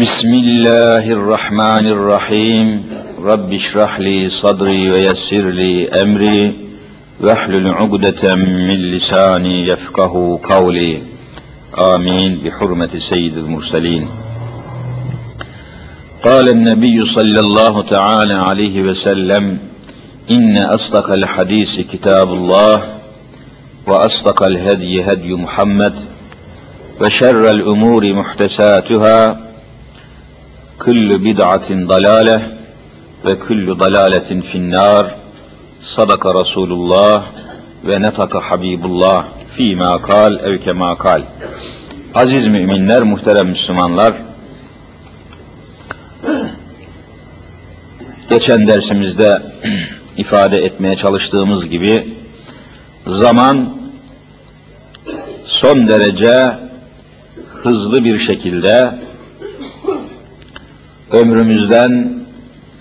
بسم الله الرحمن الرحيم. رب اشرح لي صدري ويسر لي أمري. واحلل عقدة من لساني يفقه قولي. آمين. بحرمة سيد المرسلين. قال النبي صلى الله تعالى عليه وسلم إن أصدق الحديث كتاب الله وأصدق الهدي هدي محمد وشر الأمور محدثاتها küllü bid'atin dalale ve küllü dalaletin finnar. Sadaka Resulullah ve netaka Habibullah fîmâ kal ev kemâ kal. Aziz müminler, muhterem Müslümanlar, geçen dersimizde ifade etmeye çalıştığımız gibi zaman son derece hızlı bir şekilde ömrümüzden,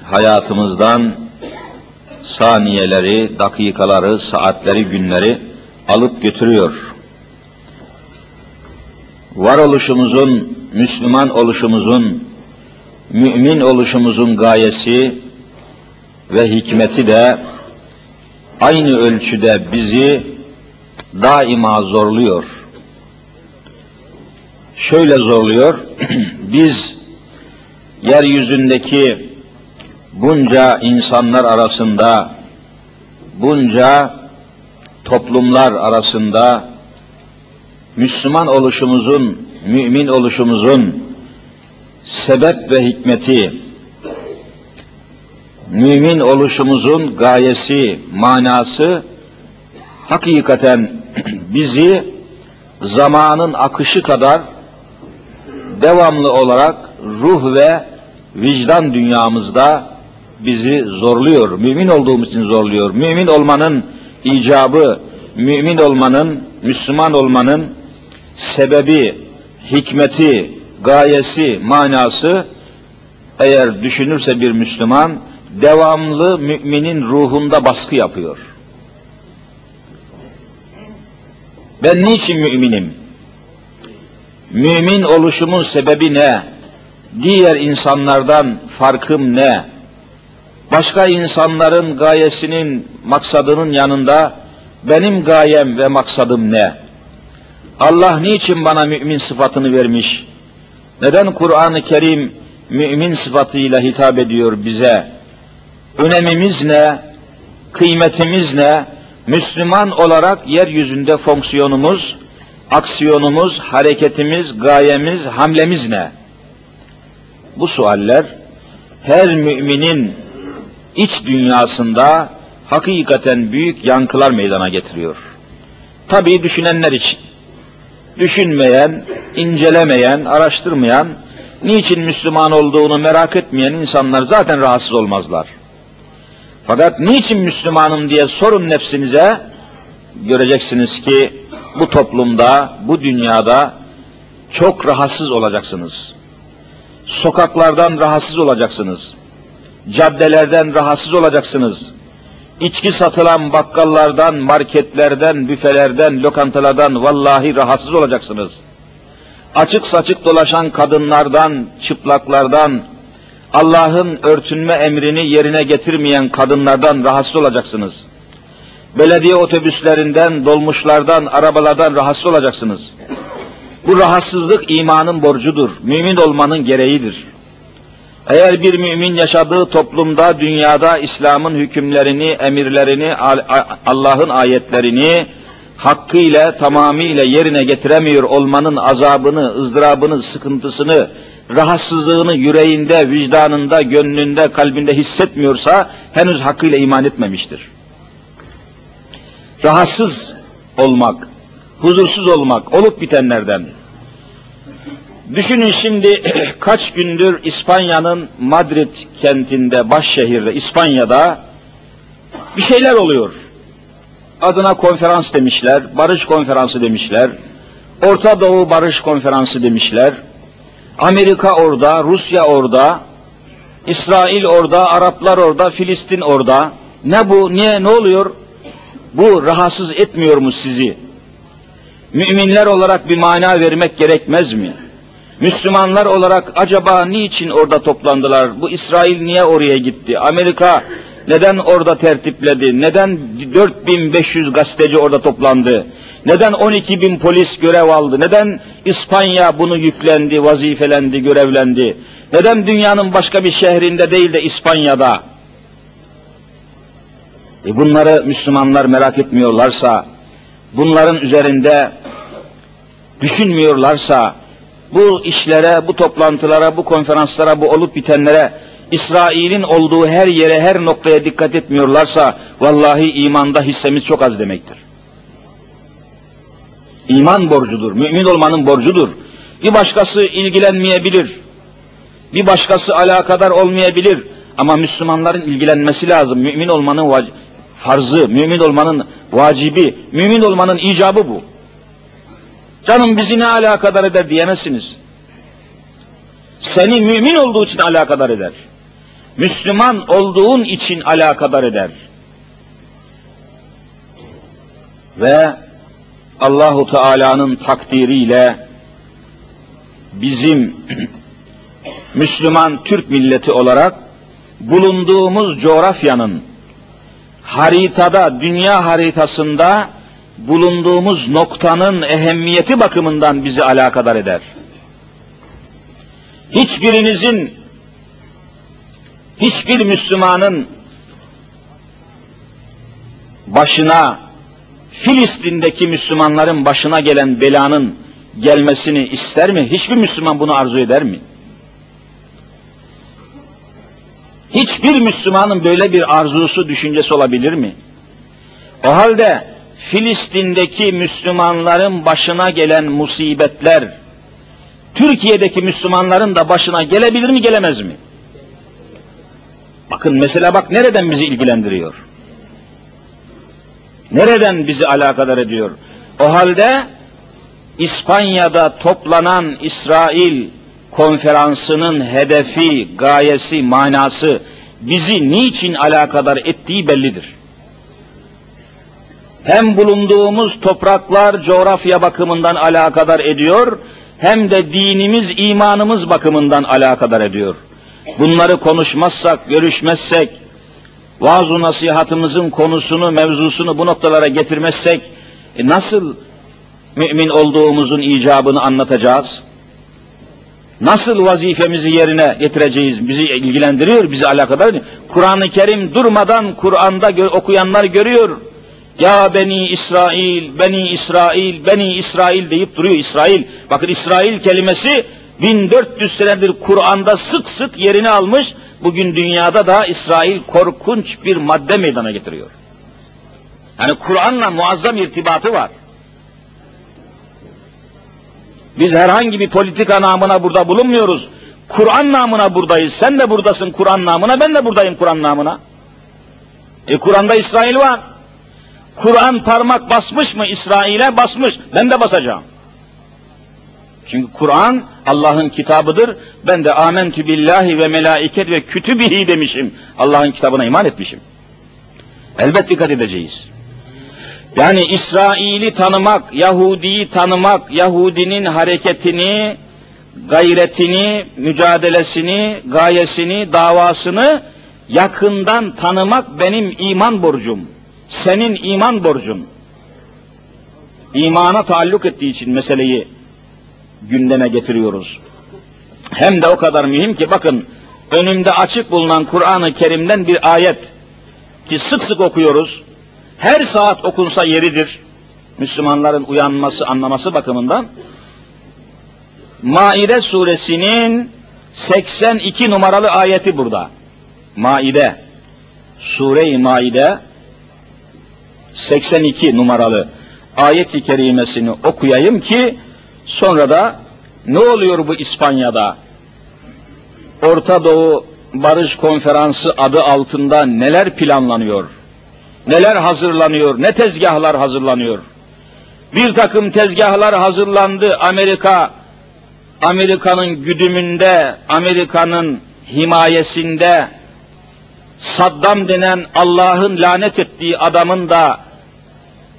hayatımızdan saniyeleri, dakikaları, saatleri, günleri alıp götürüyor. Varoluşumuzun, Müslüman oluşumuzun, mümin oluşumuzun gayesi ve hikmeti de aynı ölçüde bizi daima zorluyor. Şöyle zorluyor, biz yeryüzündeki bunca insanlar arasında, bunca toplumlar arasında Müslüman oluşumuzun, mümin oluşumuzun sebep ve hikmeti, mümin oluşumuzun gayesi, manası hakikaten bizi zamanın akışı kadar devamlı olarak ruh ve vicdan dünyamızda bizi zorluyor. Mümin olduğumuz için zorluyor. Mümin olmanın icabı, mümin olmanın, Müslüman olmanın sebebi, hikmeti, gayesi, manası eğer düşünürse bir Müslüman devamlı müminin ruhunda baskı yapıyor. Ben niçin müminim? Mümin oluşumun sebebi ne? Diğer insanlardan farkım ne? Başka insanların gayesinin, maksadının yanında benim gayem ve maksadım ne? Allah niçin bana mümin sıfatını vermiş? Neden Kur'an-ı Kerim mümin sıfatıyla hitap ediyor bize? Önemimiz ne? Kıymetimiz ne? Müslüman olarak yeryüzünde fonksiyonumuz, aksiyonumuz, hareketimiz, gayemiz, hamlemiz ne? Bu sualler her müminin iç dünyasında hakikaten büyük yankılar meydana getiriyor. Tabii düşünenler için. Düşünmeyen, incelemeyen, araştırmayan, niçin Müslüman olduğunu merak etmeyen insanlar zaten rahatsız olmazlar. Fakat niçin Müslümanım diye sorun nefsinize, göreceksiniz ki bu toplumda, bu dünyada çok rahatsız olacaksınız. Sokaklardan rahatsız olacaksınız. Caddelerden rahatsız olacaksınız. İçki satılan bakkallardan, marketlerden, büfelerden, lokantalardan vallahi rahatsız olacaksınız. Açık saçık dolaşan kadınlardan, çıplaklardan, Allah'ın örtünme emrini yerine getirmeyen kadınlardan rahatsız olacaksınız. Belediye otobüslerinden, dolmuşlardan, arabalardan rahatsız olacaksınız. Bu rahatsızlık imanın borcudur. Mümin olmanın gereğidir. Eğer bir mümin yaşadığı toplumda, dünyada İslam'ın hükümlerini, emirlerini, Allah'ın ayetlerini hakkıyla, tamamıyla yerine getiremiyor olmanın azabını, ızdırabını, sıkıntısını, rahatsızlığını yüreğinde, vicdanında, gönlünde, kalbinde hissetmiyorsa henüz hakkıyla iman etmemiştir. Rahatsız olmak, huzursuz olmak, olup bitenlerden. Düşünün şimdi kaç gündür İspanya'nın Madrid kentinde, baş şehirde, İspanya'da bir şeyler oluyor. Adına konferans demişler, barış konferansı demişler, Orta Doğu Barış Konferansı demişler. Amerika orada, Rusya orada, İsrail orada, Araplar orada, Filistin orada. Ne bu, niye, ne oluyor? Bu rahatsız etmiyor mu sizi? Müminler olarak bir mana vermek gerekmez mi? Müslümanlar olarak acaba niçin orada toplandılar? Bu İsrail niye oraya gitti? Amerika neden orada tertipledi? Neden 4500 gazeteci orada toplandı? Neden 12 bin polis görev aldı? Neden İspanya bunu yüklendi, vazifelendi, görevlendi? Neden dünyanın başka bir şehrinde değil de İspanya'da? E bunları Müslümanlar merak etmiyorlarsa, bunların üzerinde düşünmüyorlarsa, bu işlere, bu toplantılara, bu konferanslara, bu olup bitenlere, İsrail'in olduğu her yere, her noktaya dikkat etmiyorlarsa, vallahi imanda hissemiz çok az demektir. İman borcudur, mümin olmanın borcudur. Bir başkası ilgilenmeyebilir, bir başkası alakadar olmayabilir. Ama Müslümanların ilgilenmesi lazım. Mümin olmanın farzı, mümin olmanın vacibi, mümin olmanın icabı bu. Canım bizi ne alakadar eder diyemezsiniz. Seni mümin olduğu için alakadar eder. Müslüman olduğun için alakadar eder. Ve Allahu Teala'nın takdiriyle bizim Müslüman Türk milleti olarak bulunduğumuz coğrafyanın haritada, dünya haritasında bulunduğumuz noktanın ehemmiyeti bakımından bizi alakadar eder. Hiçbirinizin, hiçbir Müslümanın başına, Filistin'deki Müslümanların başına gelen belanın gelmesini ister mi? Hiçbir Müslüman bunu arzu eder mi? Hiçbir Müslümanın böyle bir arzusu, düşüncesi olabilir mi? O halde Filistin'deki Müslümanların başına gelen musibetler, Türkiye'deki Müslümanların da başına gelebilir mi, gelemez mi? Bakın mesela bak nereden bizi ilgilendiriyor? Nereden bizi alakadar ediyor? O halde İspanya'da toplanan İsrail konferansının hedefi, gayesi, manası bizi niçin alakadar ettiği bellidir. Hem bulunduğumuz topraklar, coğrafya bakımından alakadar ediyor, hem de dinimiz, imanımız bakımından alakadar ediyor. Bunları konuşmazsak, görüşmezsek, vaaz nasihatımızın konusunu, mevzusunu bu noktalara getirmezsek, e nasıl mümin olduğumuzun icabını anlatacağız? Nasıl vazifemizi yerine getireceğiz? Bizi ilgilendiriyor, bizi alakadar. Kur'an-ı Kerim durmadan Kur'an'da gö okuyanlar görüyor. Ya Beni İsrail, Beni İsrail, Beni İsrail deyip duruyor İsrail. Bakın İsrail kelimesi 1400 senedir Kur'an'da sık sık yerini almış. Bugün dünyada da İsrail korkunç bir madde meydana getiriyor. Yani Kur'an'la muazzam irtibatı var. Biz herhangi bir politika namına burada bulunmuyoruz. Kur'an namına buradayız. Sen de buradasın Kur'an namına, ben de buradayım Kur'an namına. E Kur'an'da İsrail var. Kur'an parmak basmış mı İsrail'e basmış. Ben de basacağım. Çünkü Kur'an Allah'ın kitabıdır. Ben de amentü billahi ve melaiket ve kütübihi demişim. Allah'ın kitabına iman etmişim. Elbet dikkat edeceğiz. Yani İsrail'i tanımak, Yahudi'yi tanımak, Yahudinin hareketini, gayretini, mücadelesini, gayesini, davasını yakından tanımak benim iman borcum. Senin iman borcun. İmana taalluk ettiği için meseleyi gündeme getiriyoruz. Hem de o kadar mühim ki bakın önümde açık bulunan Kur'an-ı Kerim'den bir ayet ki sık sık okuyoruz her saat okunsa yeridir. Müslümanların uyanması, anlaması bakımından. Maide suresinin 82 numaralı ayeti burada. Maide. Sure-i Maide 82 numaralı ayet-i kerimesini okuyayım ki sonra da Ne oluyor bu İspanya'da? Orta Doğu Barış Konferansı adı altında neler planlanıyor? Neler hazırlanıyor? Ne tezgahlar hazırlanıyor? Bir takım tezgahlar hazırlandı. Amerika Amerika'nın güdümünde, Amerika'nın himayesinde Saddam denen Allah'ın lanet ettiği adamın da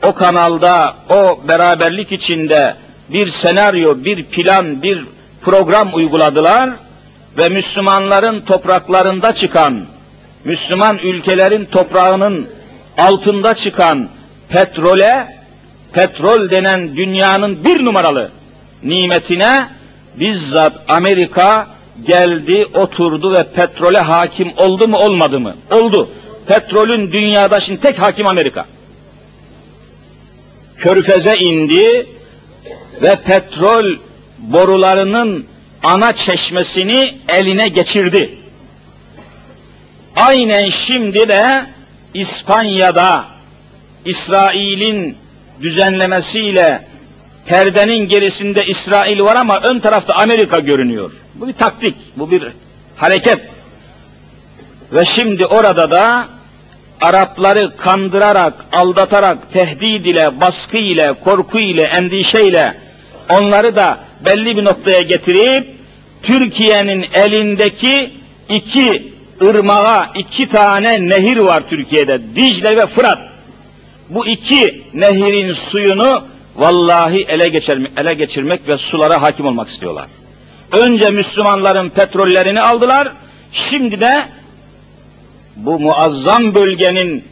o kanalda, o beraberlik içinde bir senaryo, bir plan, bir program uyguladılar ve Müslümanların topraklarında çıkan, Müslüman ülkelerin toprağının altında çıkan petrole, petrol denen dünyanın bir numaralı nimetine bizzat Amerika geldi, oturdu ve petrole hakim oldu mu olmadı mı? Oldu. Petrolün dünyada şimdi tek hakim Amerika. Körfeze indi ve petrol borularının ana çeşmesini eline geçirdi. Aynen şimdi de İspanya'da İsrail'in düzenlemesiyle perdenin gerisinde İsrail var ama ön tarafta Amerika görünüyor. Bu bir taktik, bu bir hareket. Ve şimdi orada da Arapları kandırarak, aldatarak, tehdit ile, baskı ile, korku ile, endişe ile onları da belli bir noktaya getirip Türkiye'nin elindeki iki ırmağa, iki tane nehir var Türkiye'de. Dicle ve Fırat. Bu iki nehirin suyunu vallahi ele, geçirmek, ele geçirmek ve sulara hakim olmak istiyorlar. Önce Müslümanların petrollerini aldılar, şimdi de bu muazzam bölgenin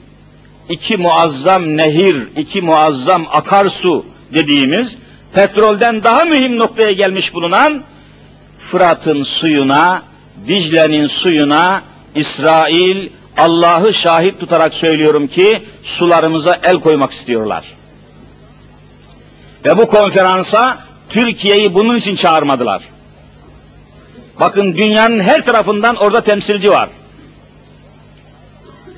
iki muazzam nehir, iki muazzam akarsu dediğimiz petrolden daha mühim noktaya gelmiş bulunan Fırat'ın suyuna, Dicle'nin suyuna İsrail Allah'ı şahit tutarak söylüyorum ki sularımıza el koymak istiyorlar. Ve bu konferansa Türkiye'yi bunun için çağırmadılar. Bakın dünyanın her tarafından orada temsilci var.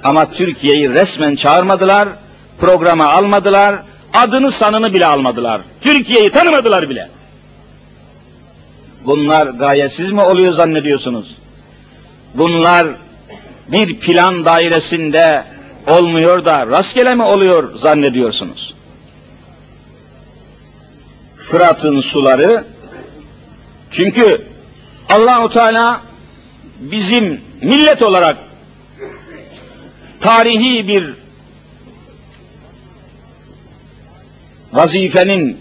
Ama Türkiye'yi resmen çağırmadılar, programa almadılar, adını sanını bile almadılar. Türkiye'yi tanımadılar bile. Bunlar gayesiz mi oluyor zannediyorsunuz? Bunlar bir plan dairesinde olmuyor da rastgele mi oluyor zannediyorsunuz? Fırat'ın suları çünkü Allahu Teala bizim millet olarak tarihi bir vazifenin,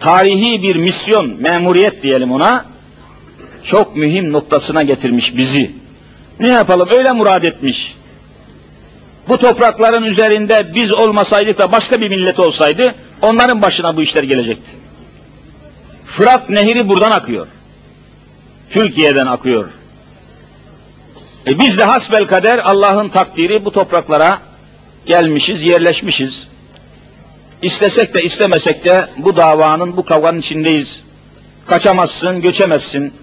tarihi bir misyon, memuriyet diyelim ona, çok mühim noktasına getirmiş bizi. Ne yapalım öyle murad etmiş. Bu toprakların üzerinde biz olmasaydık da başka bir millet olsaydı onların başına bu işler gelecekti. Fırat nehri buradan akıyor. Türkiye'den akıyor. E biz de hasbel kader Allah'ın takdiri bu topraklara gelmişiz, yerleşmişiz. İstesek de istemesek de bu davanın, bu kavganın içindeyiz. Kaçamazsın, göçemezsin.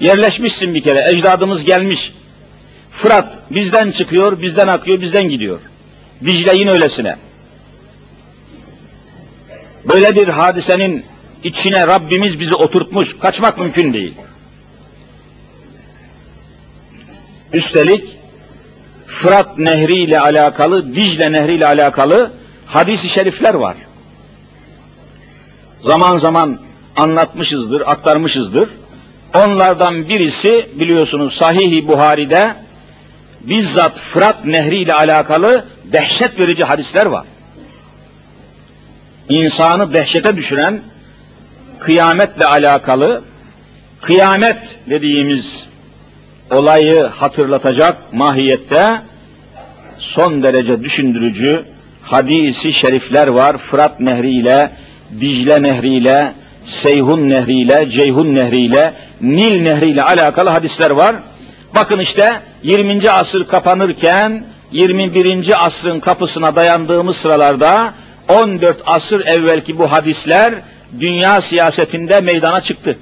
Yerleşmişsin bir kere, ecdadımız gelmiş. Fırat bizden çıkıyor, bizden akıyor, bizden gidiyor. Dicle yine öylesine. Böyle bir hadisenin içine Rabbimiz bizi oturtmuş, kaçmak mümkün değil. Üstelik Fırat Nehri ile alakalı, Dicle Nehri ile alakalı hadis-i şerifler var. Zaman zaman anlatmışızdır, aktarmışızdır. Onlardan birisi biliyorsunuz Sahih-i Buhari'de bizzat Fırat Nehri ile alakalı dehşet verici hadisler var. İnsanı dehşete düşüren kıyametle alakalı kıyamet dediğimiz olayı hatırlatacak mahiyette son derece düşündürücü hadisi şerifler var. Fırat Nehri ile, Dicle Nehri ile, Seyhun Nehri ile, Ceyhun Nehri ile, Nil Nehri ile alakalı hadisler var. Bakın işte 20. asır kapanırken 21. asrın kapısına dayandığımız sıralarda 14 asır evvelki bu hadisler dünya siyasetinde meydana çıktı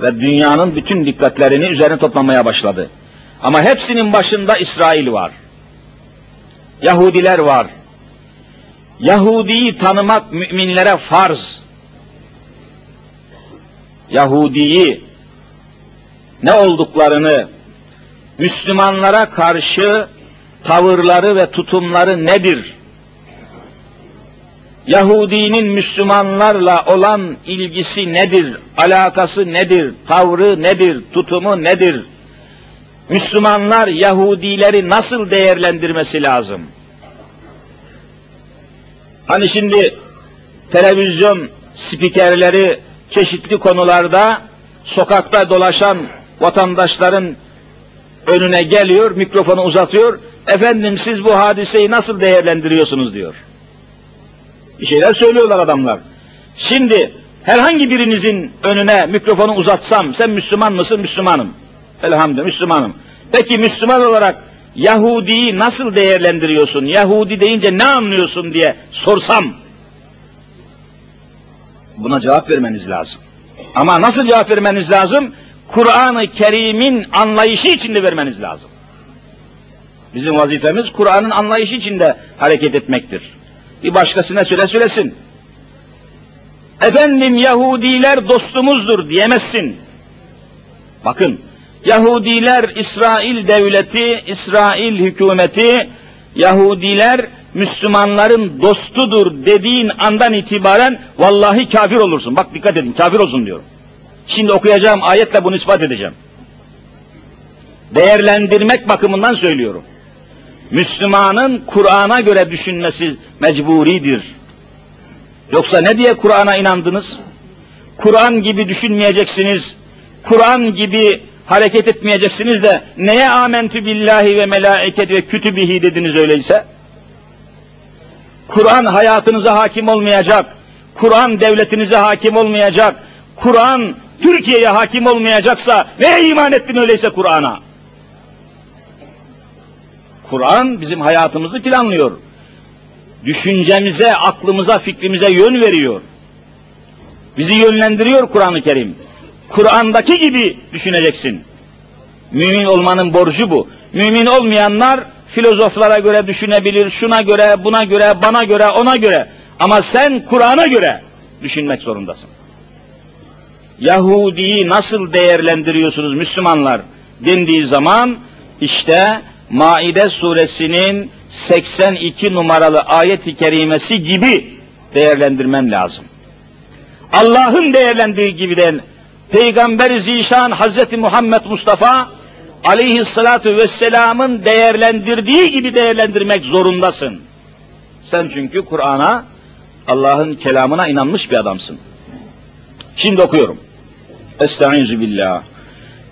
ve dünyanın bütün dikkatlerini üzerine toplamaya başladı. Ama hepsinin başında İsrail var. Yahudiler var. Yahudi'yi tanımak müminlere farz. Yahudi'yi ne olduklarını, Müslümanlara karşı tavırları ve tutumları nedir? Yahudinin Müslümanlarla olan ilgisi nedir? Alakası nedir? Tavrı nedir? Tutumu nedir? Müslümanlar Yahudileri nasıl değerlendirmesi lazım? Hani şimdi televizyon spikerleri çeşitli konularda sokakta dolaşan vatandaşların önüne geliyor, mikrofonu uzatıyor. Efendim siz bu hadiseyi nasıl değerlendiriyorsunuz diyor. Bir şeyler söylüyorlar adamlar. Şimdi herhangi birinizin önüne mikrofonu uzatsam, sen Müslüman mısın? Müslümanım. Elhamdülillah Müslümanım. Peki Müslüman olarak Yahudi'yi nasıl değerlendiriyorsun? Yahudi deyince ne anlıyorsun diye sorsam, buna cevap vermeniz lazım. Ama nasıl cevap vermeniz lazım? Kur'an-ı Kerim'in anlayışı içinde vermeniz lazım. Bizim vazifemiz Kur'an'ın anlayışı içinde hareket etmektir. Bir başkasına söyle söylesin. Efendim Yahudiler dostumuzdur diyemezsin. Bakın Yahudiler İsrail devleti, İsrail hükümeti, Yahudiler Müslümanların dostudur dediğin andan itibaren vallahi kafir olursun. Bak dikkat edin kafir olsun diyorum. Şimdi okuyacağım ayetle bunu ispat edeceğim. Değerlendirmek bakımından söylüyorum. Müslümanın Kur'an'a göre düşünmesi mecburidir. Yoksa ne diye Kur'an'a inandınız? Kur'an gibi düşünmeyeceksiniz. Kur'an gibi hareket etmeyeceksiniz de neye amentü billahi ve melaiket ve kütübihi dediniz öyleyse? Kur'an hayatınıza hakim olmayacak. Kur'an devletinize hakim olmayacak. Kur'an Türkiye'ye hakim olmayacaksa neye iman ettin öyleyse Kur'an'a? Kur'an bizim hayatımızı planlıyor. Düşüncemize, aklımıza, fikrimize yön veriyor. Bizi yönlendiriyor Kur'an-ı Kerim. Kur'an'daki gibi düşüneceksin. Mümin olmanın borcu bu. Mümin olmayanlar filozoflara göre düşünebilir, şuna göre, buna göre, bana göre, ona göre. Ama sen Kur'an'a göre düşünmek zorundasın. Yahudi'yi nasıl değerlendiriyorsunuz Müslümanlar dendiği zaman işte Maide suresinin 82 numaralı ayet-i kerimesi gibi değerlendirmen lazım. Allah'ın değerlendiği gibi de Peygamber-i Zişan Hazreti Muhammed Mustafa aleyhissalatu vesselamın değerlendirdiği gibi değerlendirmek zorundasın. Sen çünkü Kur'an'a, Allah'ın kelamına inanmış bir adamsın. Şimdi okuyorum. Estaizu billah.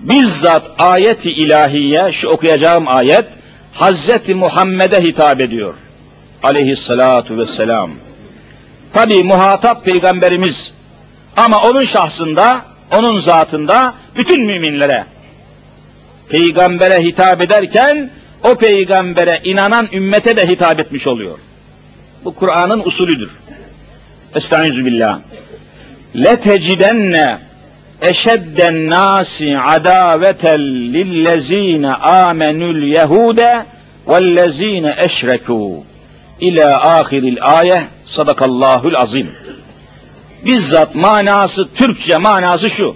Bizzat ayeti ilahiye, şu okuyacağım ayet, Hazreti Muhammed'e hitap ediyor. Aleyhissalatu vesselam. Tabi muhatap peygamberimiz ama onun şahsında, onun zatında bütün müminlere peygambere hitap ederken o peygambere inanan ümmete de hitap etmiş oluyor. Bu Kur'an'ın usulüdür. Estaizu billah. لَتَجِدَنَّ eşedden nasi adavetel lillezine amenül yehude vellezine eşrekû ila ahiril ayet sadakallahul azim. Bizzat manası Türkçe manası şu.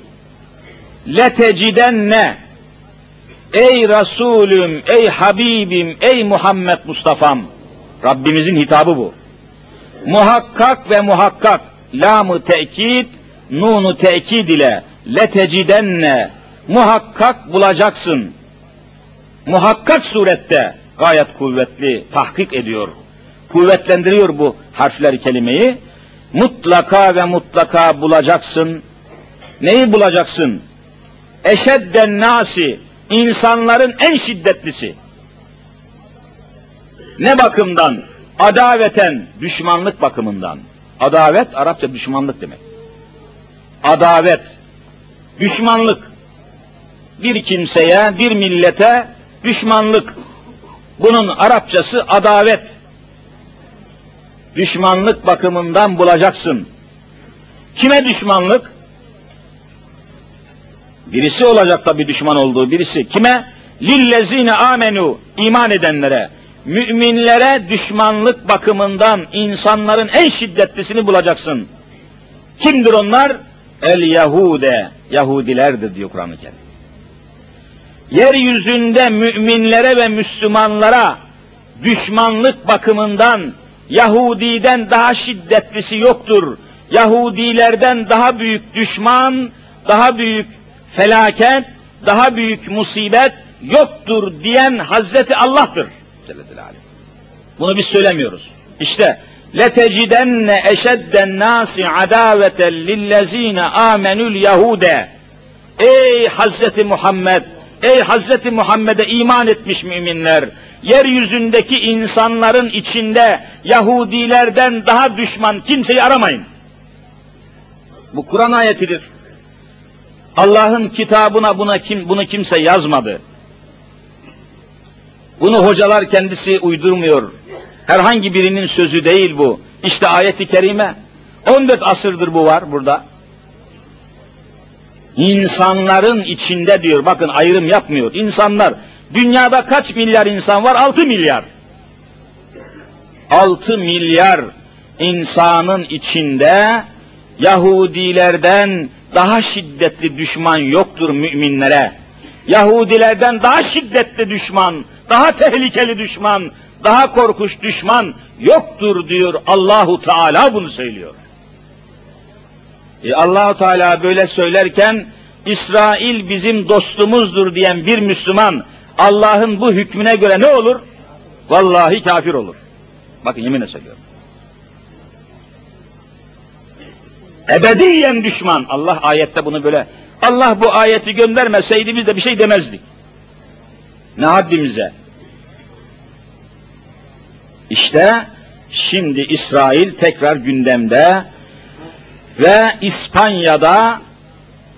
Letecidenne Ey Resulüm, ey Habibim, ey Muhammed Mustafa'm. Rabbimizin hitabı bu. Muhakkak ve muhakkak, lamı tekit, nunu tekid ile letecidenne muhakkak bulacaksın. Muhakkak surette gayet kuvvetli tahkik ediyor. Kuvvetlendiriyor bu harfler kelimeyi. Mutlaka ve mutlaka bulacaksın. Neyi bulacaksın? Eşedden nasi insanların en şiddetlisi. Ne bakımdan? Adaveten, düşmanlık bakımından. Adavet, Arapça düşmanlık demek. Adavet, düşmanlık. Bir kimseye, bir millete düşmanlık. Bunun Arapçası adavet. Düşmanlık bakımından bulacaksın. Kime düşmanlık? Birisi olacak tabi düşman olduğu birisi. Kime? Lillezine amenu iman edenlere, müminlere düşmanlık bakımından insanların en şiddetlisini bulacaksın. Kimdir onlar? el Yahude Yahudilerdir diyor Kur'an-ı Kerim. Yeryüzünde müminlere ve Müslümanlara düşmanlık bakımından Yahudiden daha şiddetlisi yoktur. Yahudilerden daha büyük düşman, daha büyük felaket, daha büyük musibet yoktur diyen Hazreti Allah'tır. Bunu biz söylemiyoruz. İşte لَتَجِدَنَّ اَشَدَّ النَّاسِ عَدَاوَةً لِلَّذ۪ينَ آمَنُوا الْيَهُودَ Ey Hazreti Muhammed! Ey Hazreti Muhammed'e iman etmiş müminler! Yeryüzündeki insanların içinde Yahudilerden daha düşman kimseyi aramayın. Bu Kur'an ayetidir. Allah'ın kitabına buna kim bunu kimse yazmadı. Bunu hocalar kendisi uydurmuyor. Herhangi birinin sözü değil bu. İşte ayeti kerime. 14 asırdır bu var burada. İnsanların içinde diyor, bakın ayrım yapmıyor. İnsanlar, dünyada kaç milyar insan var? 6 milyar. 6 milyar insanın içinde Yahudilerden daha şiddetli düşman yoktur müminlere. Yahudilerden daha şiddetli düşman, daha tehlikeli düşman, daha korkuş düşman yoktur diyor Allahu Teala bunu söylüyor. E Allahu Teala böyle söylerken İsrail bizim dostumuzdur diyen bir Müslüman Allah'ın bu hükmüne göre ne olur? Vallahi kafir olur. Bakın yeminle söylüyorum. Ebediyen düşman. Allah ayette bunu böyle. Allah bu ayeti göndermeseydi biz de bir şey demezdik. Ne haddimize? İşte şimdi İsrail tekrar gündemde ve İspanya'da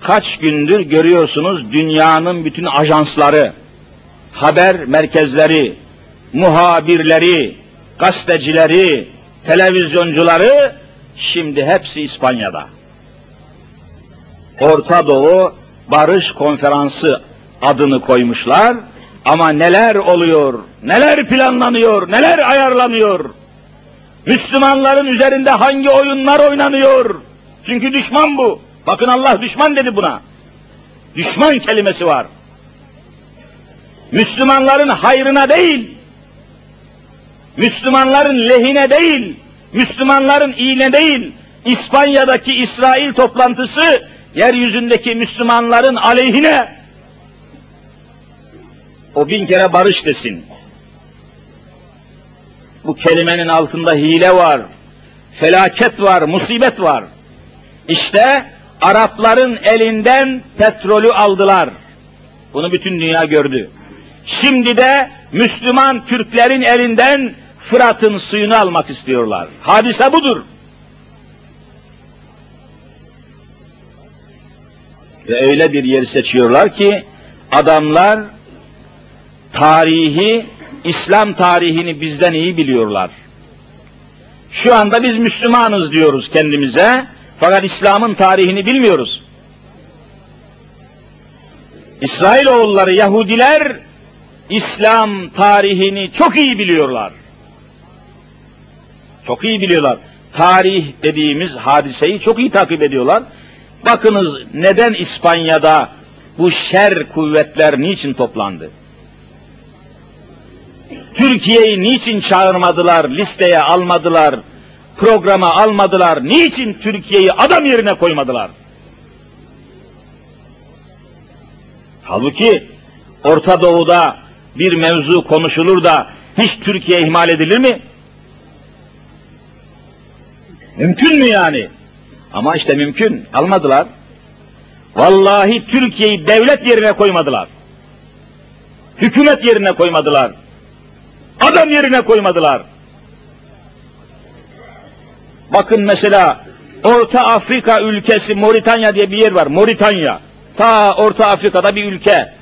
kaç gündür görüyorsunuz dünyanın bütün ajansları, haber merkezleri, muhabirleri, gazetecileri, televizyoncuları şimdi hepsi İspanya'da. Orta Doğu Barış Konferansı adını koymuşlar ama neler oluyor, neler planlanıyor, neler ayarlanıyor? Müslümanların üzerinde hangi oyunlar oynanıyor? Çünkü düşman bu. Bakın Allah düşman dedi buna. Düşman kelimesi var. Müslümanların hayrına değil, Müslümanların lehine değil, Müslümanların iyine değil, İspanya'daki İsrail toplantısı yeryüzündeki Müslümanların aleyhine o bin kere barış desin. Bu kelimenin altında hile var, felaket var, musibet var. İşte Arapların elinden petrolü aldılar. Bunu bütün dünya gördü. Şimdi de Müslüman Türklerin elinden Fırat'ın suyunu almak istiyorlar. Hadise budur. Ve öyle bir yer seçiyorlar ki adamlar tarihi, İslam tarihini bizden iyi biliyorlar. Şu anda biz Müslümanız diyoruz kendimize, fakat İslam'ın tarihini bilmiyoruz. İsrailoğulları Yahudiler İslam tarihini çok iyi biliyorlar. Çok iyi biliyorlar. Tarih dediğimiz hadiseyi çok iyi takip ediyorlar. Bakınız neden İspanya'da bu şer kuvvetler niçin toplandı? Türkiye'yi niçin çağırmadılar, listeye almadılar, programa almadılar? Niçin Türkiye'yi adam yerine koymadılar? Halbuki Orta Doğu'da bir mevzu konuşulur da hiç Türkiye ihmal edilir mi? Mümkün mü yani? Ama işte mümkün. Almadılar. Vallahi Türkiye'yi devlet yerine koymadılar. Hükümet yerine koymadılar. Adam yerine koymadılar. Bakın mesela Orta Afrika ülkesi Moritanya diye bir yer var. Moritanya. Ta Orta Afrika'da bir ülke.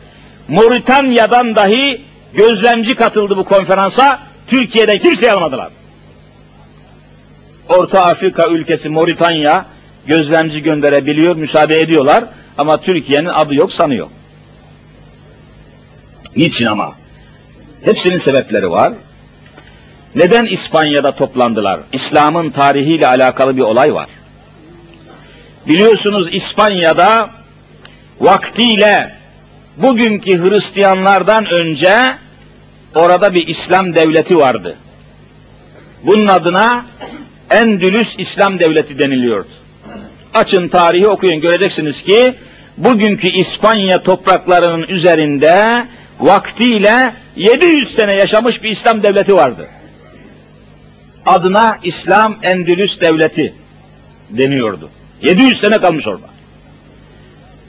Moritanya'dan dahi gözlemci katıldı bu konferansa. Türkiye'de kimseyi almadılar. Orta Afrika ülkesi Moritanya gözlemci gönderebiliyor, müsaade ediyorlar ama Türkiye'nin adı yok, sanı yok. Niçin ama? Hepsinin sebepleri var. Neden İspanya'da toplandılar? İslam'ın tarihiyle alakalı bir olay var. Biliyorsunuz İspanya'da vaktiyle bugünkü Hristiyanlardan önce orada bir İslam devleti vardı. Bunun adına Endülüs İslam Devleti deniliyordu. Açın tarihi okuyun göreceksiniz ki bugünkü İspanya topraklarının üzerinde vaktiyle 700 sene yaşamış bir İslam devleti vardı. Adına İslam Endülüs Devleti deniyordu. 700 sene kalmış orada.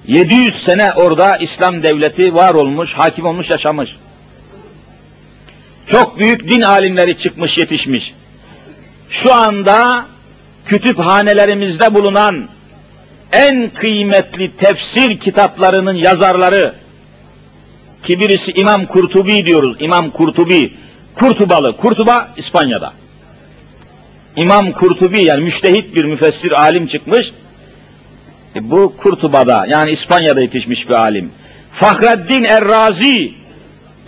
700 sene orada İslam devleti var olmuş, hakim olmuş, yaşamış. Çok büyük din alimleri çıkmış, yetişmiş. Şu anda kütüphanelerimizde bulunan en kıymetli tefsir kitaplarının yazarları ki birisi İmam Kurtubi diyoruz. İmam Kurtubi. Kurtubalı. Kurtuba İspanya'da. İmam Kurtubi yani müştehit bir müfessir alim çıkmış. E bu Kurtuba'da yani İspanya'da yetişmiş bir alim. Fahreddin Errazi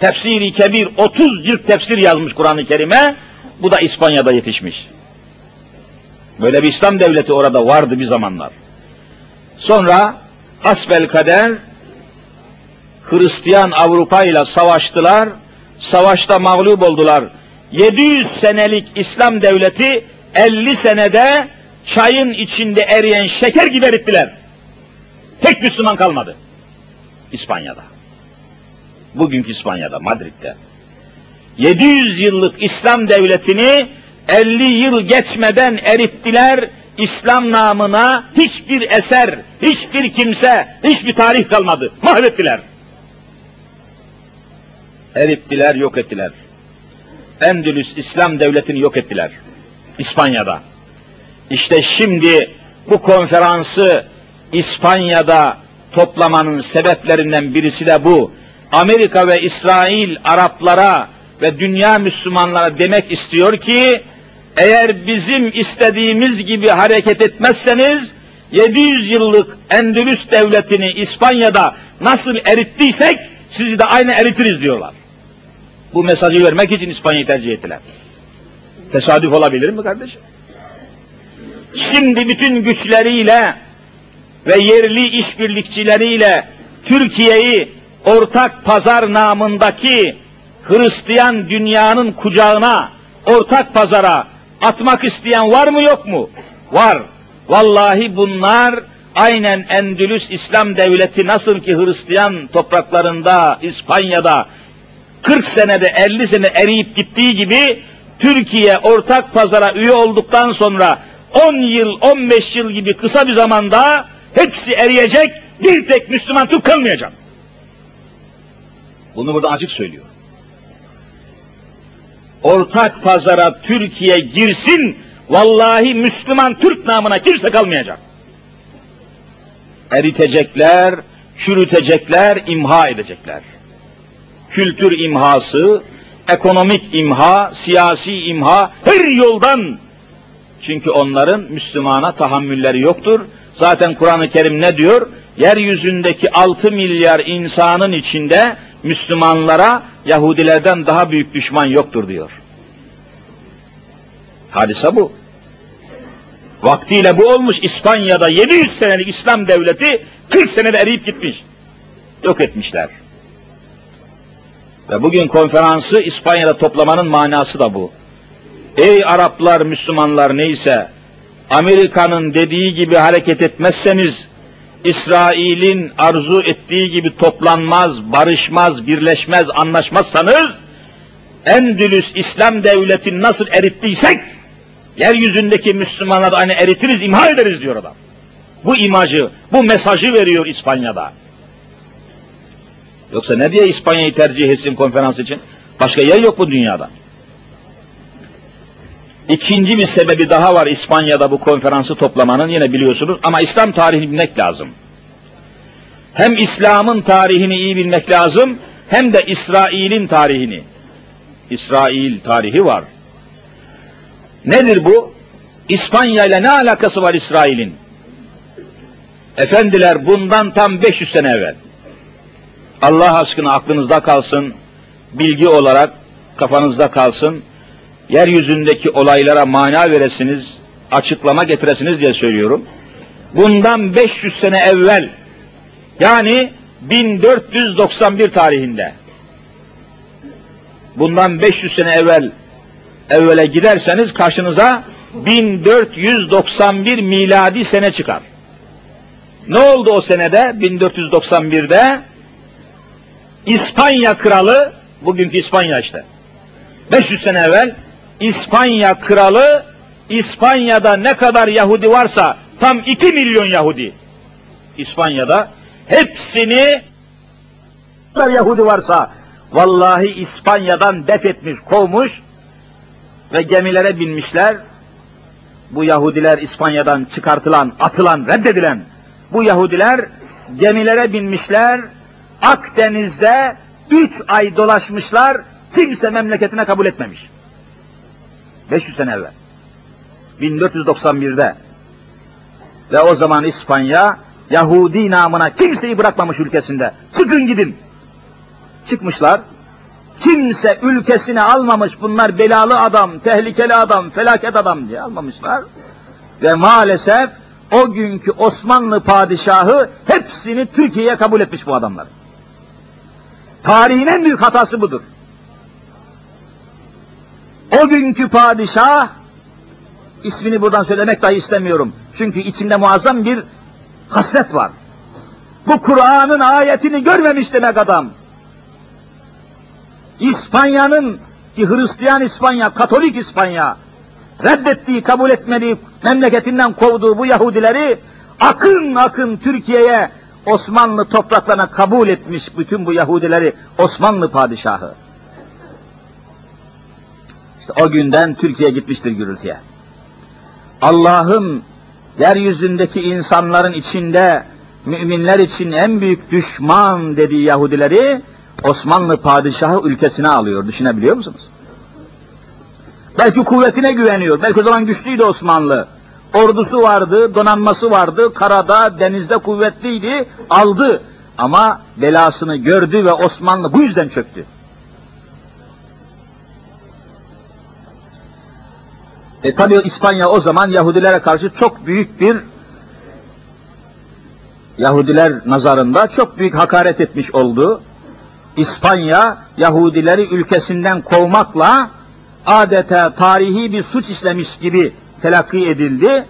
tefsiri kebir 30 cilt tefsir yazmış Kur'an-ı Kerim'e. Bu da İspanya'da yetişmiş. Böyle bir İslam devleti orada vardı bir zamanlar. Sonra asbel kader Hristiyan Avrupa ile savaştılar. Savaşta mağlup oldular. 700 senelik İslam devleti 50 senede çayın içinde eriyen şeker gibi erittiler. Tek Müslüman kalmadı. İspanya'da. Bugünkü İspanya'da, Madrid'de. 700 yıllık İslam devletini 50 yıl geçmeden erittiler. İslam namına hiçbir eser, hiçbir kimse, hiçbir tarih kalmadı. Mahvettiler. Erittiler, yok ettiler. Endülüs İslam devletini yok ettiler. İspanya'da. İşte şimdi bu konferansı İspanya'da toplamanın sebeplerinden birisi de bu. Amerika ve İsrail Araplara ve dünya Müslümanlara demek istiyor ki eğer bizim istediğimiz gibi hareket etmezseniz 700 yıllık Endülüs devletini İspanya'da nasıl erittiysek sizi de aynı eritiriz diyorlar. Bu mesajı vermek için İspanya'yı tercih ettiler. Tesadüf olabilir mi kardeşim? Şimdi bütün güçleriyle ve yerli işbirlikçileriyle Türkiye'yi ortak pazar namındaki Hristiyan dünyanın kucağına, ortak pazara atmak isteyen var mı yok mu? Var. Vallahi bunlar aynen Endülüs İslam Devleti nasıl ki Hristiyan topraklarında, İspanya'da 40 senede 50 sene eriyip gittiği gibi Türkiye ortak pazara üye olduktan sonra 10 yıl, 15 yıl gibi kısa bir zamanda hepsi eriyecek, bir tek Müslüman Türk kalmayacak. Bunu burada açık söylüyor. Ortak pazara Türkiye girsin, vallahi Müslüman Türk namına kimse kalmayacak. Eritecekler, çürütecekler, imha edecekler. Kültür imhası, ekonomik imha, siyasi imha, her yoldan. Çünkü onların Müslümana tahammülleri yoktur. Zaten Kur'an-ı Kerim ne diyor? Yeryüzündeki 6 milyar insanın içinde Müslümanlara Yahudilerden daha büyük düşman yoktur diyor. Hadise bu. Vaktiyle bu olmuş İspanya'da 700 senelik İslam devleti 40 senede eriyip gitmiş. Yok etmişler. Ve bugün konferansı İspanya'da toplamanın manası da bu. Ey Araplar, Müslümanlar neyse, Amerika'nın dediği gibi hareket etmezseniz, İsrail'in arzu ettiği gibi toplanmaz, barışmaz, birleşmez, anlaşmazsanız, Endülüs İslam devletini nasıl erittiysek, yeryüzündeki Müslümanları aynı eritiriz, imha ederiz diyor adam. Bu imajı, bu mesajı veriyor İspanya'da. Yoksa ne diye İspanya'yı tercih etsin konferans için? Başka yer yok bu dünyada. İkinci bir sebebi daha var İspanya'da bu konferansı toplamanın yine biliyorsunuz ama İslam tarihini bilmek lazım. Hem İslam'ın tarihini iyi bilmek lazım hem de İsrail'in tarihini. İsrail tarihi var. Nedir bu? İspanya ile ne alakası var İsrail'in? Efendiler bundan tam 500 sene evvel. Allah aşkına aklınızda kalsın, bilgi olarak kafanızda kalsın, yeryüzündeki olaylara mana veresiniz, açıklama getiresiniz diye söylüyorum. bundan 500 sene evvel yani 1491 tarihinde bundan 500 sene evvel evvele giderseniz karşınıza 1491 miladi sene çıkar. Ne oldu o senede 1491'de? İspanya kralı, bugünkü İspanya işte. 500 sene evvel İspanya kralı İspanya'da ne kadar Yahudi varsa tam 2 milyon Yahudi İspanya'da hepsini kadar Yahudi varsa vallahi İspanya'dan def etmiş, kovmuş ve gemilere binmişler. Bu Yahudiler İspanya'dan çıkartılan, atılan, reddedilen bu Yahudiler gemilere binmişler. Akdeniz'de üç ay dolaşmışlar. Kimse memleketine kabul etmemiş. 500 sene evvel. 1491'de. Ve o zaman İspanya Yahudi namına kimseyi bırakmamış ülkesinde. Çıkın gidin. Çıkmışlar. Kimse ülkesine almamış bunlar belalı adam, tehlikeli adam, felaket adam diye almamışlar. Ve maalesef o günkü Osmanlı padişahı hepsini Türkiye'ye kabul etmiş bu adamlar. Tarihin en büyük hatası budur. O günkü padişah, ismini buradan söylemek dahi istemiyorum. Çünkü içinde muazzam bir hasret var. Bu Kur'an'ın ayetini görmemiş demek adam. İspanya'nın ki Hristiyan İspanya, Katolik İspanya reddettiği, kabul etmediği, memleketinden kovduğu bu Yahudileri akın akın Türkiye'ye Osmanlı topraklarına kabul etmiş bütün bu Yahudileri Osmanlı padişahı. İşte o günden Türkiye gitmiştir gürültüye. Allah'ın yeryüzündeki insanların içinde müminler için en büyük düşman dediği Yahudileri Osmanlı padişahı ülkesine alıyor. Düşünebiliyor musunuz? Belki kuvvetine güveniyor. Belki o zaman güçlüydü Osmanlı. Ordusu vardı, donanması vardı, karada, denizde kuvvetliydi, aldı. Ama belasını gördü ve Osmanlı bu yüzden çöktü. E tabi İspanya o zaman Yahudilere karşı çok büyük bir Yahudiler nazarında çok büyük hakaret etmiş oldu. İspanya Yahudileri ülkesinden kovmakla adeta tarihi bir suç işlemiş gibi telakki edildi.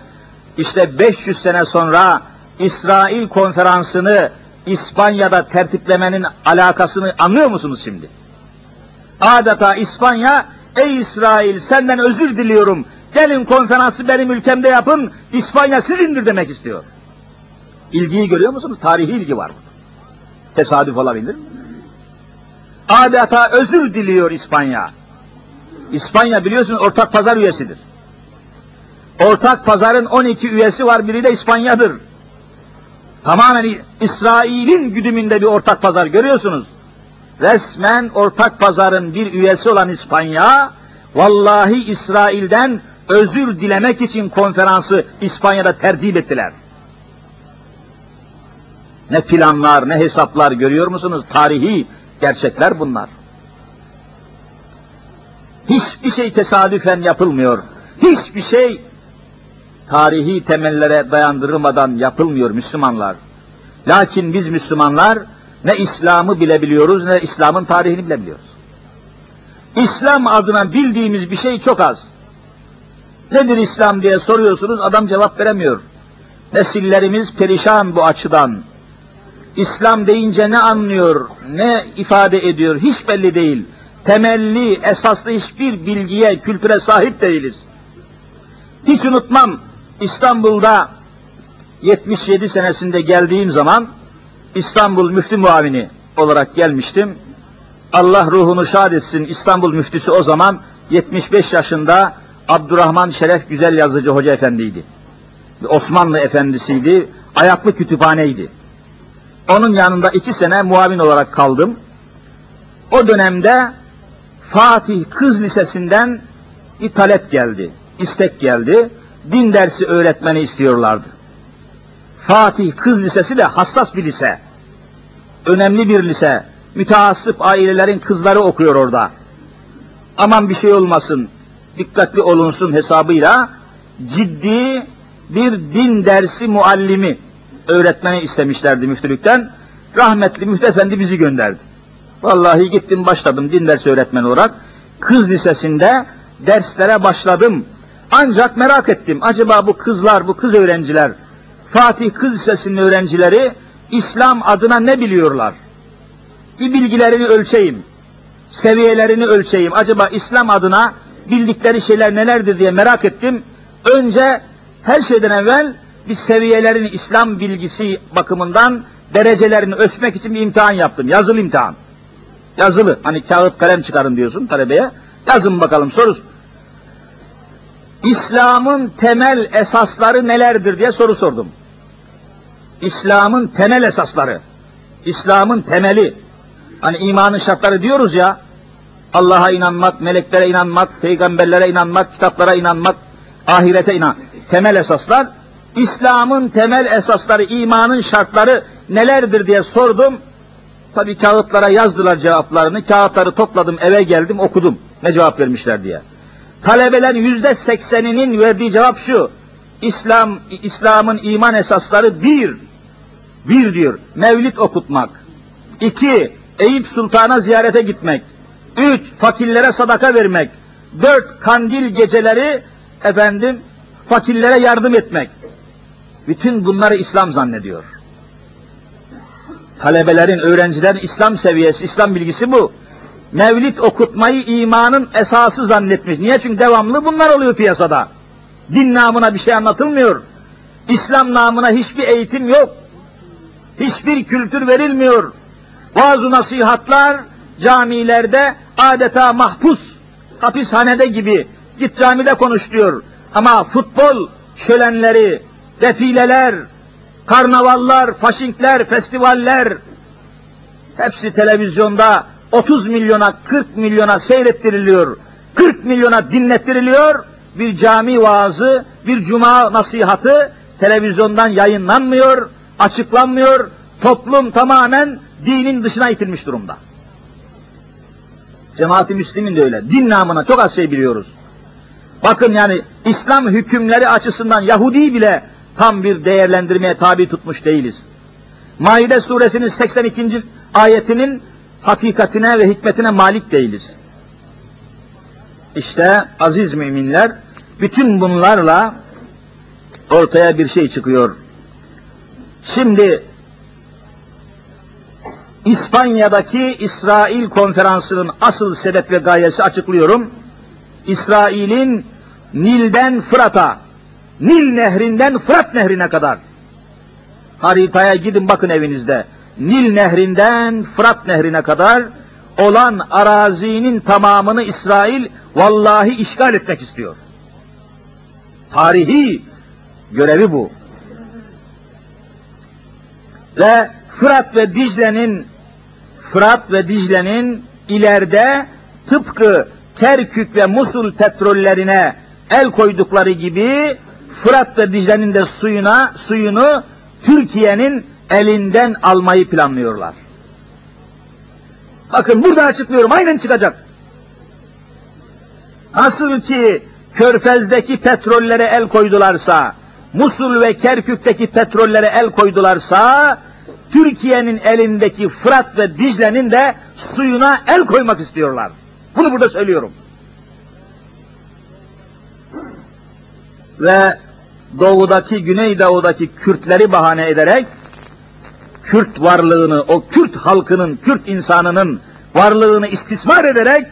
İşte 500 sene sonra İsrail konferansını İspanya'da tertiplemenin alakasını anlıyor musunuz şimdi? Adeta İspanya, ey İsrail senden özür diliyorum, gelin konferansı benim ülkemde yapın, İspanya sizindir demek istiyor. İlgiyi görüyor musunuz? Tarihi ilgi var. Tesadüf olabilir mi? Adeta özür diliyor İspanya. İspanya biliyorsun ortak pazar üyesidir. Ortak pazarın 12 üyesi var, biri de İspanya'dır. Tamamen İsrail'in güdümünde bir ortak pazar görüyorsunuz. Resmen ortak pazarın bir üyesi olan İspanya, vallahi İsrail'den özür dilemek için konferansı İspanya'da tertip ettiler. Ne planlar, ne hesaplar görüyor musunuz? Tarihi gerçekler bunlar. Hiçbir şey tesadüfen yapılmıyor. Hiçbir şey tarihi temellere dayandırılmadan yapılmıyor Müslümanlar. Lakin biz Müslümanlar ne İslam'ı bilebiliyoruz ne İslam'ın tarihini bilebiliyoruz. İslam adına bildiğimiz bir şey çok az. Nedir İslam diye soruyorsunuz adam cevap veremiyor. Nesillerimiz perişan bu açıdan. İslam deyince ne anlıyor, ne ifade ediyor hiç belli değil. Temelli, esaslı hiçbir bilgiye, kültüre sahip değiliz. Hiç unutmam İstanbul'da 77 senesinde geldiğim zaman İstanbul Müftü Muavini olarak gelmiştim. Allah ruhunu şad etsin. İstanbul müftüsü o zaman 75 yaşında Abdurrahman Şeref Güzel Yazıcı Hoca Efendi'ydi. Osmanlı efendisiydi. Ayaklı kütüphaneydi. Onun yanında iki sene muavin olarak kaldım. O dönemde Fatih Kız Lisesi'nden bir talep geldi, istek geldi. Din dersi öğretmeni istiyorlardı. Fatih Kız Lisesi de hassas bir lise. Önemli bir lise. Müteassıp ailelerin kızları okuyor orada. Aman bir şey olmasın, dikkatli olunsun hesabıyla ciddi bir din dersi muallimi öğretmeni istemişlerdi müftülükten. Rahmetli Müftü Efendi bizi gönderdi. Vallahi gittim başladım din dersi öğretmeni olarak. Kız lisesinde derslere başladım. Ancak merak ettim. Acaba bu kızlar, bu kız öğrenciler, Fatih Kız Lisesi'nin öğrencileri İslam adına ne biliyorlar? Bir bilgilerini ölçeyim. Seviyelerini ölçeyim. Acaba İslam adına bildikleri şeyler nelerdir diye merak ettim. Önce her şeyden evvel bir seviyelerini İslam bilgisi bakımından derecelerini ölçmek için bir imtihan yaptım. Yazılı imtihan. Yazılı. Hani kağıt kalem çıkarın diyorsun talebeye. Yazın bakalım soru. İslam'ın temel esasları nelerdir diye soru sordum. İslam'ın temel esasları. İslam'ın temeli. Hani imanın şartları diyoruz ya. Allah'a inanmak, meleklere inanmak, peygamberlere inanmak, kitaplara inanmak, ahirete inan. Temel esaslar. İslam'ın temel esasları, imanın şartları nelerdir diye sordum. Tabi kağıtlara yazdılar cevaplarını. Kağıtları topladım, eve geldim, okudum. Ne cevap vermişler diye. Talebelerin yüzde sekseninin verdiği cevap şu. İslam, İslam'ın iman esasları bir. Bir diyor, mevlid okutmak. İki, Eyüp Sultan'a ziyarete gitmek. Üç, fakirlere sadaka vermek. Dört, kandil geceleri efendim fakirlere yardım etmek. Bütün bunları İslam zannediyor. Talebelerin, öğrencilerin İslam seviyesi, İslam bilgisi bu. Mevlid okutmayı imanın esası zannetmiş. Niye? Çünkü devamlı bunlar oluyor piyasada. Din namına bir şey anlatılmıyor. İslam namına hiçbir eğitim yok. Hiçbir kültür verilmiyor. Bazı nasihatlar camilerde adeta mahpus, hapishanede gibi git camide konuş diyor. Ama futbol şölenleri, defileler, karnavallar, faşinkler, festivaller hepsi televizyonda 30 milyona, 40 milyona seyrettiriliyor. 40 milyona dinlettiriliyor. Bir cami vaazı, bir cuma nasihatı televizyondan yayınlanmıyor, açıklanmıyor. Toplum tamamen dinin dışına itilmiş durumda. Cemaati Müslümin de öyle. Din namına çok az şey biliyoruz. Bakın yani İslam hükümleri açısından Yahudi bile tam bir değerlendirmeye tabi tutmuş değiliz. Maide suresinin 82. ayetinin hakikatine ve hikmetine malik değiliz. İşte aziz müminler bütün bunlarla ortaya bir şey çıkıyor. Şimdi İspanya'daki İsrail konferansının asıl sebep ve gayesi açıklıyorum. İsrail'in Nil'den Fırat'a, Nil nehrinden Fırat nehrine kadar haritaya gidin bakın evinizde. Nil nehrinden Fırat nehrine kadar olan arazinin tamamını İsrail vallahi işgal etmek istiyor. Tarihi görevi bu. Ve Fırat ve Dicle'nin Fırat ve Dicle'nin ileride tıpkı Kerkük ve Musul petrollerine el koydukları gibi Fırat ve Dicle'nin de suyuna suyunu Türkiye'nin elinden almayı planlıyorlar. Bakın burada açıklıyorum aynen çıkacak. Nasıl ki Körfez'deki petrollere el koydularsa, Musul ve Kerkük'teki petrollere el koydularsa, Türkiye'nin elindeki Fırat ve Dicle'nin de suyuna el koymak istiyorlar. Bunu burada söylüyorum. Ve doğudaki, güneydoğudaki Kürtleri bahane ederek Kürt varlığını, o Kürt halkının, Kürt insanının varlığını istismar ederek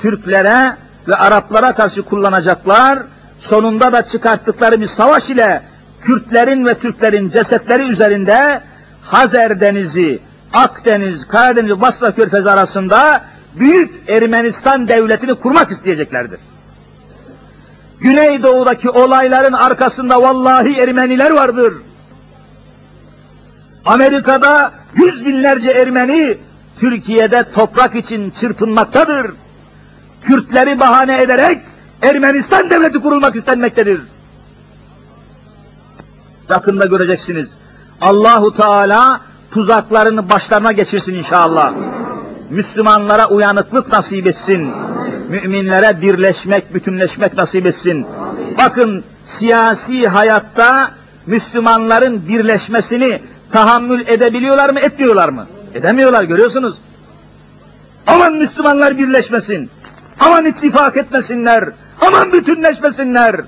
Türklere ve Araplara karşı kullanacaklar. Sonunda da çıkarttıkları bir savaş ile Kürtlerin ve Türklerin cesetleri üzerinde Hazer Denizi, Akdeniz, Karadeniz, Basra Körfezi arasında büyük Ermenistan devletini kurmak isteyeceklerdir. Güneydoğu'daki olayların arkasında vallahi Ermeniler vardır. Amerika'da yüz binlerce Ermeni Türkiye'de toprak için çırpınmaktadır. Kürtleri bahane ederek Ermenistan devleti kurulmak istenmektedir. Yakında göreceksiniz. Allahu Teala tuzaklarını başlarına geçirsin inşallah. Müslümanlara uyanıklık nasip etsin. Müminlere birleşmek, bütünleşmek nasip etsin. Bakın siyasi hayatta Müslümanların birleşmesini tahammül edebiliyorlar mı, etmiyorlar mı? Edemiyorlar görüyorsunuz. Aman Müslümanlar birleşmesin. Aman ittifak etmesinler. Aman bütünleşmesinler.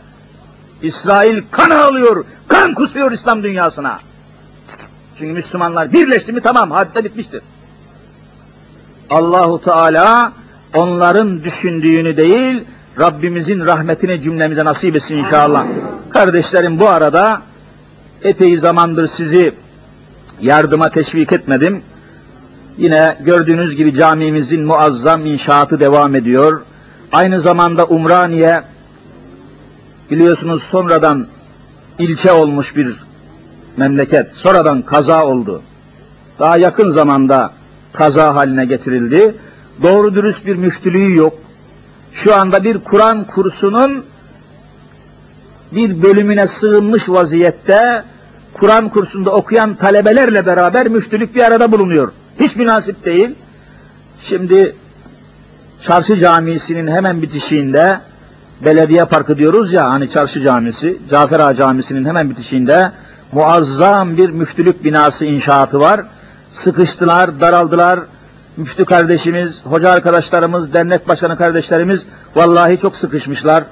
İsrail kan ağlıyor, kan kusuyor İslam dünyasına. Çünkü Müslümanlar birleşti mi tamam hadise bitmiştir. Allahu Teala onların düşündüğünü değil, Rabbimizin rahmetini cümlemize nasip etsin inşallah. Kardeşlerim bu arada epey zamandır sizi yardıma teşvik etmedim. Yine gördüğünüz gibi camimizin muazzam inşaatı devam ediyor. Aynı zamanda Umraniye biliyorsunuz sonradan ilçe olmuş bir memleket. Sonradan kaza oldu. Daha yakın zamanda kaza haline getirildi. Doğru dürüst bir müftülüğü yok. Şu anda bir Kur'an kursunun bir bölümüne sığınmış vaziyette Kur'an kursunda okuyan talebelerle beraber müftülük bir arada bulunuyor. Hiç münasip değil. Şimdi Çarşı Camisi'nin hemen bitişiğinde belediye parkı diyoruz ya hani Çarşı Camisi, Cafer Ağa Camisi'nin hemen bitişiğinde muazzam bir müftülük binası inşaatı var. Sıkıştılar, daraldılar. Müftü kardeşimiz, hoca arkadaşlarımız, dernek başkanı kardeşlerimiz vallahi çok sıkışmışlar.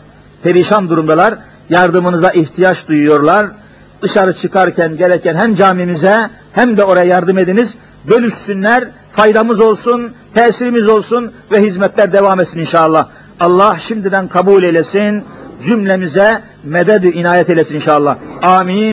Perişan durumdalar. Yardımınıza ihtiyaç duyuyorlar. Dışarı çıkarken gereken hem camimize hem de oraya yardım ediniz. Bölüşsünler, faydamız olsun, tesirimiz olsun ve hizmetler devam etsin inşallah. Allah şimdiden kabul eylesin, cümlemize mededü inayet eylesin inşallah. Amin.